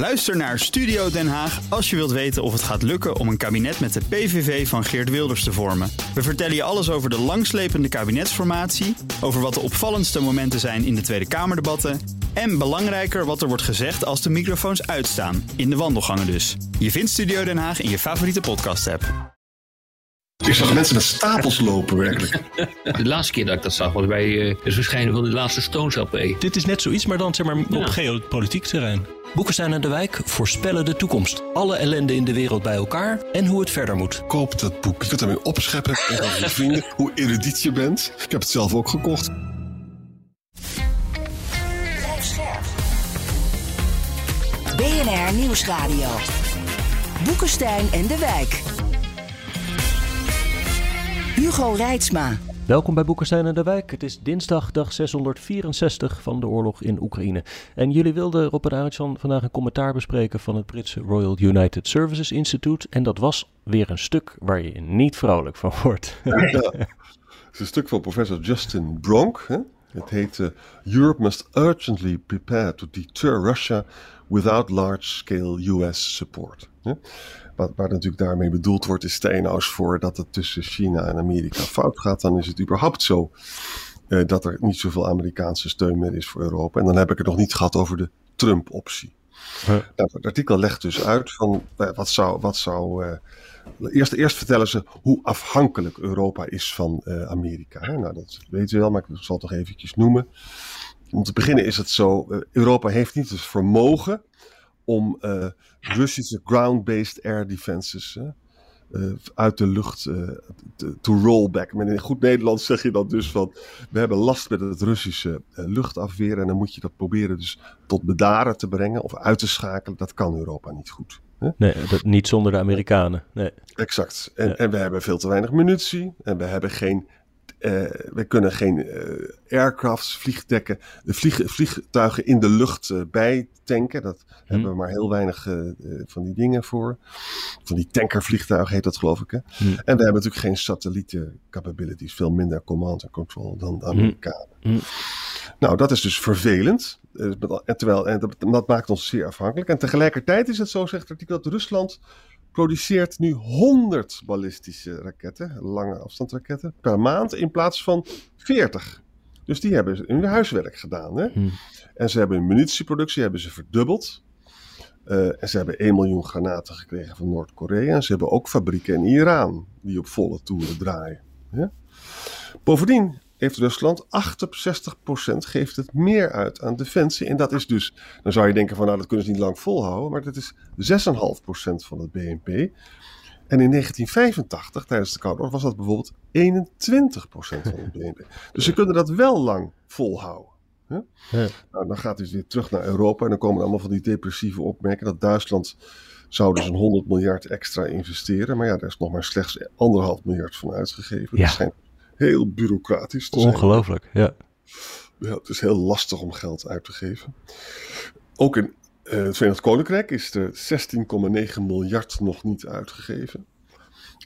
Luister naar Studio Den Haag als je wilt weten of het gaat lukken om een kabinet met de PVV van Geert Wilders te vormen. We vertellen je alles over de langslepende kabinetsformatie, over wat de opvallendste momenten zijn in de Tweede Kamerdebatten en belangrijker wat er wordt gezegd als de microfoons uitstaan, in de wandelgangen dus. Je vindt Studio Den Haag in je favoriete podcast-app. Ik zag mensen met stapels lopen, werkelijk. De laatste keer dat ik dat zag was bij uh, het verschijnen van de laatste Stones LP. Dit is net zoiets, maar dan zeg maar op geopolitiek terrein. Boekenstein en de Wijk voorspellen de toekomst. Alle ellende in de wereld bij elkaar en hoe het verder moet. Koop dat boek. Je kunt ermee opscheppen en aan je vrienden hoe erudiet je bent. Ik heb het zelf ook gekocht. BNR Nieuwsradio. Boekenstein en de Wijk. Hugo Reitsma. Welkom bij Boekenstein en de Wijk. Het is dinsdag, dag 664 van de oorlog in Oekraïne. En jullie wilden, Rob en Arjan, vandaag een commentaar bespreken van het Britse Royal United Services Institute. En dat was weer een stuk waar je niet vrolijk van wordt. Ja, het is een stuk van professor Justin Bronk. Hè? Het heet uh, Europe must urgently prepare to deter Russia without large-scale US support. Hè? Wat, waar natuurlijk daarmee bedoeld wordt, is stel eens voor dat het tussen China en Amerika fout gaat, dan is het überhaupt zo uh, dat er niet zoveel Amerikaanse steun meer is voor Europa. En dan heb ik het nog niet gehad over de Trump-optie. Huh. Nou, het artikel legt dus uit van uh, wat zou. Wat zou uh, eerst, eerst vertellen ze hoe afhankelijk Europa is van Amerika. Hè? Nou, dat weten we wel, maar ik zal het toch eventjes noemen. Om te beginnen is het zo: Europa heeft niet het vermogen om uh, Russische ground-based air defenses uh, uit de lucht te, to roll back. Maar in goed Nederlands zeg je dan dus van, we hebben last met het Russische luchtafweer en dan moet je dat proberen dus tot bedaren te brengen of uit te schakelen. Dat kan Europa niet goed. Hè? Nee, dat, niet zonder de Amerikanen. Nee. Exact. En, ja. en we hebben veel te weinig munitie en we hebben geen uh, we kunnen geen uh, aircrafts, vliegdekken, vlieg, vliegtuigen in de lucht uh, bijtanken. Dat hmm. hebben we maar heel weinig van die dingen voor. Van die tankervliegtuigen heet dat geloof ik. Hè? Hmm. En we hebben natuurlijk geen satellieten capabilities. Veel minder command en control dan de Amerikanen. Hmm. Nou, dat is dus vervelend. En, terwijl, en dat, dat maakt ons zeer afhankelijk. En tegelijkertijd is het zo, zegt het artikel, dat Rusland produceert nu 100 ballistische raketten, lange afstandsraketten, per maand in plaats van 40. Dus die hebben hun huiswerk gedaan. Hè? Hmm. En ze hebben hun munitieproductie hebben ze verdubbeld. Uh, en ze hebben 1 miljoen granaten gekregen van Noord-Korea. En ze hebben ook fabrieken in Iran die op volle toeren draaien. Hè? Bovendien heeft Rusland 68% geeft het meer uit aan defensie. En dat is dus, dan zou je denken van nou dat kunnen ze niet lang volhouden, maar dat is 6,5% van het BNP. En in 1985, tijdens de Koude Oorlog, was dat bijvoorbeeld 21% van het BNP. Dus ze kunnen dat wel lang volhouden. Hè? Ja. Nou, dan gaat hij dus weer terug naar Europa en dan komen allemaal van die depressieve opmerkingen dat Duitsland zou dus een 100 miljard extra investeren. Maar ja, daar is nog maar slechts anderhalf miljard van uitgegeven. Ja. Dat schijnt heel bureaucratisch Ongelooflijk, ja. ja. Het is heel lastig om geld uit te geven. Ook in uh, het Verenigd Koninkrijk is er 16,9 miljard nog niet uitgegeven.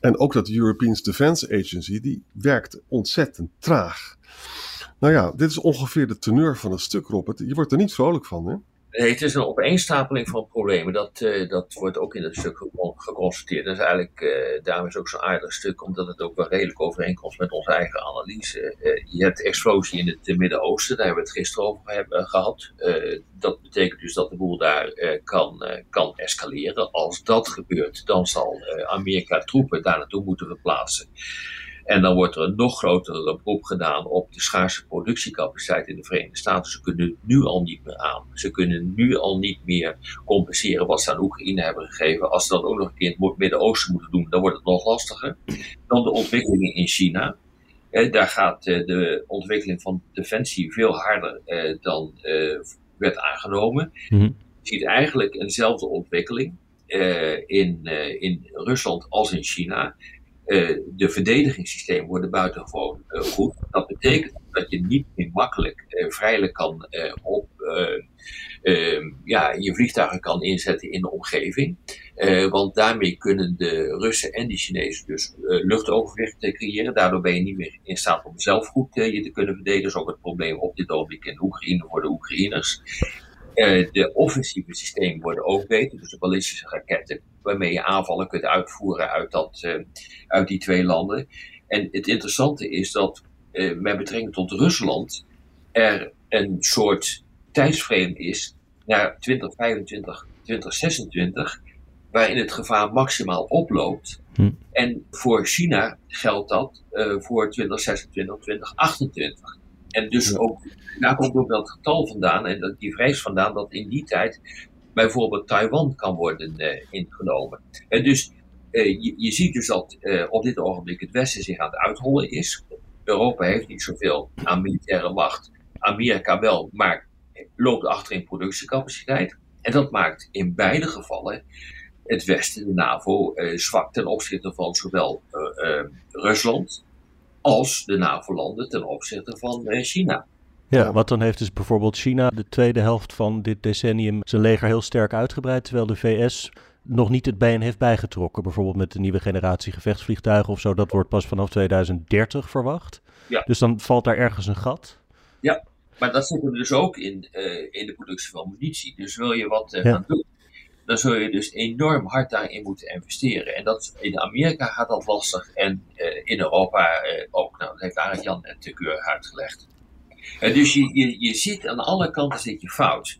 En ook dat European Defense Agency, die werkt ontzettend traag. Nou ja, dit is ongeveer de teneur van het stuk, Robert. Je wordt er niet vrolijk van, hè? Nee, het is een opeenstapeling van problemen. Dat, uh, dat wordt ook in het stuk geconstateerd. Dat is eigenlijk, uh, daarom is ook zo'n aardig stuk, omdat het ook wel redelijk overeenkomt met onze eigen analyse. Uh, je hebt explosie in het Midden-Oosten, daar hebben we het gisteren over hebben, gehad. dat betekent dus dat de boel daar kan, kan escaleren. Als dat gebeurt, dan zal Amerika troepen daar naartoe moeten verplaatsen. En dan wordt er een nog grotere beroep gedaan op de schaarse productiecapaciteit in de Verenigde Staten. Ze kunnen nu al niet meer aan. Ze kunnen nu al niet meer compenseren wat ze aan Oekraïne hebben gegeven. Als ze dat ook nog een keer in het Midden-Oosten moeten doen, dan wordt het nog lastiger. Dan de ontwikkelingen in China. Eh, daar gaat eh, de ontwikkeling van defensie veel harder eh, dan eh, werd aangenomen. Mhm. Je ziet eigenlijk eenzelfde ontwikkeling eh, in, eh, in Rusland als in China. Uh, de verdedigingssystemen worden buitengewoon uh, goed. Dat betekent dat je niet meer makkelijk uh, vrijelijk kan op ja, je vliegtuigen kan inzetten in de omgeving. want daarmee kunnen de Russen en de Chinezen dus luchtoverwicht creëren. Daardoor ben je niet meer in staat om zelf goed je te kunnen verdedigen. Dat is ook het probleem op dit ogenblik in Oekraïne voor de Oekraïners. Uh, de offensieve systemen worden ook beter, dus de ballistische raketten, waarmee je aanvallen kunt uitvoeren uit, dat, uh, uit die twee landen. En het interessante is dat uh, met betrekking tot Rusland er een soort tijdsframe is naar 2025, 2026, waarin het gevaar maximaal oploopt. Hm. En voor China geldt dat voor 2026, 2028. En dus ook, daar komt ook dat getal vandaan en dat, die vrees vandaan dat in die tijd bijvoorbeeld Taiwan kan worden uh, ingenomen. En dus uh, je, je, ziet dus dat op dit ogenblik het Westen zich aan het uithollen is. Europa heeft niet zoveel aan militaire macht. Amerika wel, maar loopt achter in productiecapaciteit. En dat maakt in beide gevallen het Westen, de NAVO, eh, zwak ten opzichte van zowel eh, eh, Rusland als de NAVO-landen ten opzichte van China. Ja, want dan heeft dus bijvoorbeeld China de tweede helft van dit decennium zijn leger heel sterk uitgebreid, terwijl de VS nog niet het been heeft bijgetrokken. Bijvoorbeeld met de nieuwe generatie gevechtsvliegtuigen of zo. Dat wordt pas vanaf 2030 verwacht. Ja. Dus dan valt daar ergens een gat. Ja, maar dat zit er dus ook in, uh, in de productie van munitie. Dus wil je wat uh, gaan doen, dan zul je dus enorm hard daarin moeten investeren. En dat, in Amerika gaat dat lastig en in Europa ook. Nou, dat heeft Arend Jan net te keurig uitgelegd. dus je, je, je zit aan alle kanten zit je fout.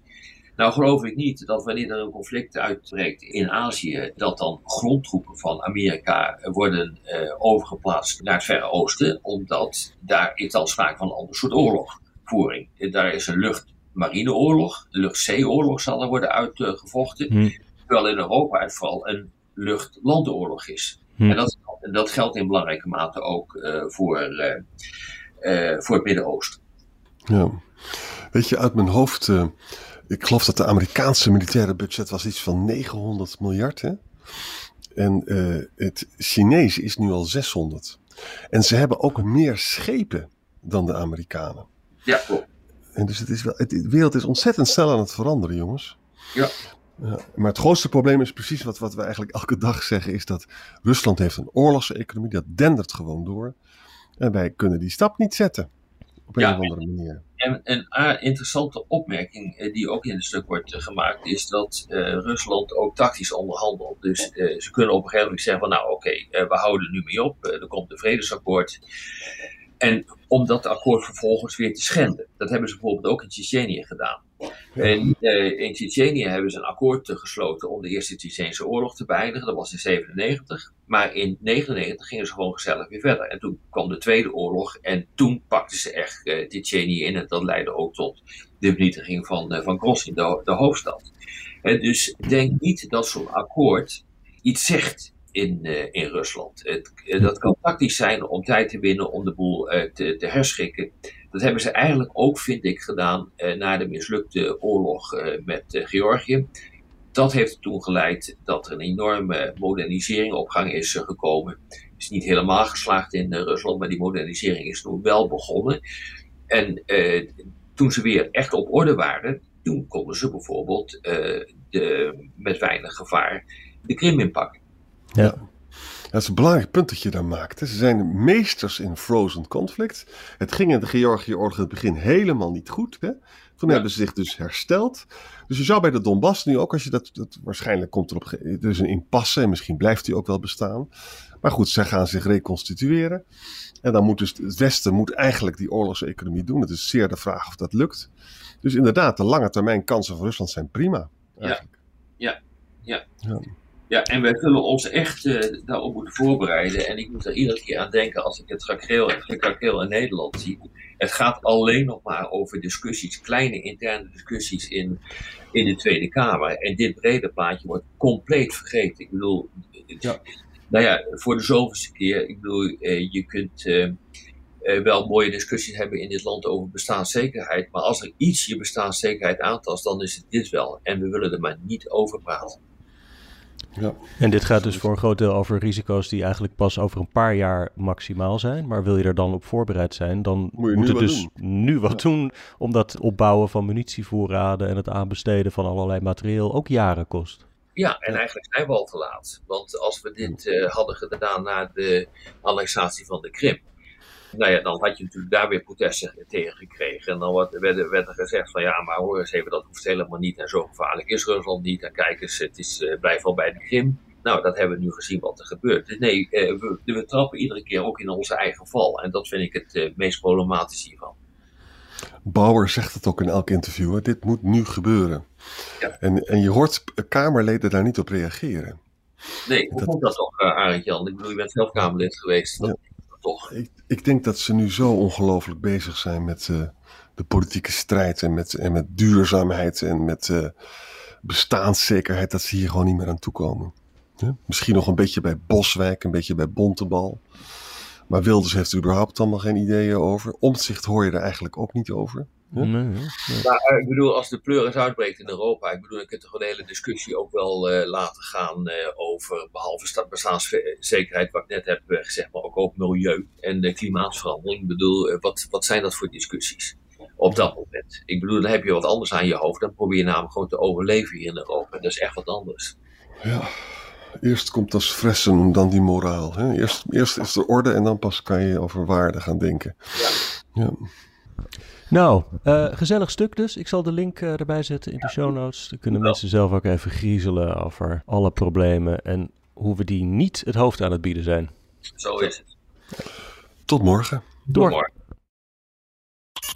Nou geloof ik niet dat wanneer er een conflict uitbreekt in Azië, dat dan grondtroepen van Amerika worden uh, overgeplaatst naar het Verre Oosten, omdat daar is dan sprake van een ander soort oorlogvoering. Daar is een lucht-marineoorlog, een lucht-zeeoorlog zal er worden uitgevochten, hmm. terwijl in Europa het vooral een lucht-landoorlog is. Hmm. En, dat, en, dat, geldt in belangrijke mate ook uh, voor, uh, voor het Midden-Oosten. Ja. Weet je, uit mijn hoofd ik geloof dat de Amerikaanse militaire budget was iets van 900 miljard. Hè? En uh, het Chinese is nu al 600. En ze hebben ook meer schepen dan de Amerikanen. Ja, klopt. En dus het is wel, het, de wereld is ontzettend snel aan het veranderen, jongens. Ja. Ja. maar het grootste probleem is precies wat, wat we eigenlijk elke dag zeggen: is dat Rusland heeft een oorlogseconomie, dat dendert gewoon door. En wij kunnen die stap niet zetten. Op een ja, of andere manier. En een interessante opmerking eh, die ook in het stuk wordt eh, gemaakt, is dat uh, Rusland ook tactisch onderhandelt. Dus uh, ze kunnen op een gegeven moment zeggen van nou oké, okay, uh, we houden nu mee op, er komt een vredesakkoord. En om dat akkoord vervolgens weer te schenden. Dat hebben ze bijvoorbeeld ook in Tsjetsjenië gedaan. En uh, in Tsjetsjenië hebben ze een akkoord gesloten om de Eerste Tsjetsjeense oorlog te beëindigen. Dat was in 97. Maar in 99 gingen ze gewoon gezellig weer verder. En toen kwam de Tweede Oorlog. En toen pakten ze echt uh, Tsjetsjenië in. En dat leidde ook tot de vernietiging van, uh, van de, de hoofdstad. En dus denk niet dat zo'n akkoord iets zegt in, uh, in Rusland. Het, uh, dat kan tactisch zijn om tijd te winnen om de boel uh, te, te herschikken. Dat hebben ze eigenlijk ook, vind ik, gedaan na de mislukte oorlog met Georgië. Dat heeft toen geleid dat er een enorme modernisering op gang is gekomen. Het is niet helemaal geslaagd in Rusland, maar die modernisering is toen wel begonnen. En toen ze weer echt op orde waren, toen konden ze bijvoorbeeld de, met weinig gevaar de Krim inpakken. Ja. Dat is een belangrijk punt dat je daar maakt. Ze zijn meesters in frozen conflict. Het ging in de Georgië-oorlog in het begin helemaal niet goed. Hè? Toen hebben ze zich dus hersteld. Dus je zou bij de Donbass nu ook, als je dat, dat waarschijnlijk komt er op, dus een impasse en misschien blijft die ook wel bestaan. Maar goed, zij gaan zich reconstitueren. En dan moet dus het Westen moet eigenlijk die oorlogseconomie doen. Het is zeer de vraag of dat lukt. Dus inderdaad, de lange termijn kansen van Rusland zijn prima. Eigenlijk. Ja, ja, ja. ja. Ja, en wij zullen ons echt uh, daarop moeten voorbereiden. En ik moet er iedere keer aan denken als ik het gekrakeel in Nederland zie. Het gaat alleen nog maar over discussies, kleine interne discussies in, in de Tweede Kamer. En dit brede plaatje wordt compleet vergeten. Ik bedoel, ja. nou ja, voor de zoveelste keer, ik bedoel, uh, je kunt uh, wel mooie discussies hebben in dit land over bestaanszekerheid. Maar als er iets je bestaanszekerheid aantast, dan is het dit wel. En we willen er maar niet over praten. Ja. En dit gaat dus voor een groot deel over risico's die eigenlijk pas over een paar jaar maximaal zijn. Maar wil je er dan op voorbereid zijn, dan moet, moet het dus nu wat doen. Omdat het opbouwen van munitievoorraden en het aanbesteden van allerlei materieel ook jaren kost. Ja, en eigenlijk zijn we al te laat. Want als we dit uh, hadden gedaan na de annexatie van de Krim, Nou ja, dan had je natuurlijk daar weer protesten tegen gekregen. En dan werd, er gezegd van ja, maar hoor eens even, dat hoeft helemaal niet. En zo gevaarlijk is Rusland niet. En kijk eens, het is, uh, blijf al bij de Krim. Nou, dat hebben we nu gezien wat er gebeurt. Dus nee, uh, we, we, trappen iedere keer ook in onze eigen val. En dat vind ik het uh, meest problematische hiervan. Bauer zegt het ook in elk interview. Hè? Dit moet nu gebeuren. Ja. En, en je hoort Kamerleden daar niet op reageren. Nee, hoe dat... komt dat toch, uh, Arend Jan? Ik bedoel, je bent zelf Kamerlid geweest. Dat, ja. Toch. Ik, ik, denk dat ze nu zo ongelooflijk bezig zijn met uh, de politieke strijd en met, en met duurzaamheid en met uh, bestaanszekerheid, dat ze hier gewoon niet meer aan toekomen. Ja? Misschien nog een beetje bij Boswijk, een beetje bij Bontebal. Maar Wilders heeft er überhaupt allemaal geen ideeën over. Omtzigt hoor je er eigenlijk ook niet over. Nee, nee. Maar ik bedoel, als de pleuris uitbreekt in Europa, ik bedoel, ik heb toch een hele discussie ook wel uh, laten gaan uh, over, behalve bestaanszekerheid, wat ik net heb uh, gezegd, maar ook over milieu en de klimaatverandering. Ik bedoel, wat, wat zijn dat voor discussies op dat moment? Ik bedoel, dan heb je wat anders aan je hoofd, dan probeer je namelijk gewoon te overleven hier in Europa. Dat is echt wat anders. Ja, eerst komt dat fressen, dan die moraal. Hè? Eerst, eerst is er orde en dan pas kan je over waarde gaan denken. Ja. ja. Nou, uh, gezellig stuk dus. Ik zal de link uh, erbij zetten in de show notes. Dan kunnen mensen zelf ook even griezelen over alle problemen en hoe we die niet het hoofd aan het bieden zijn. Zo is het. Tot morgen. Tot morgen.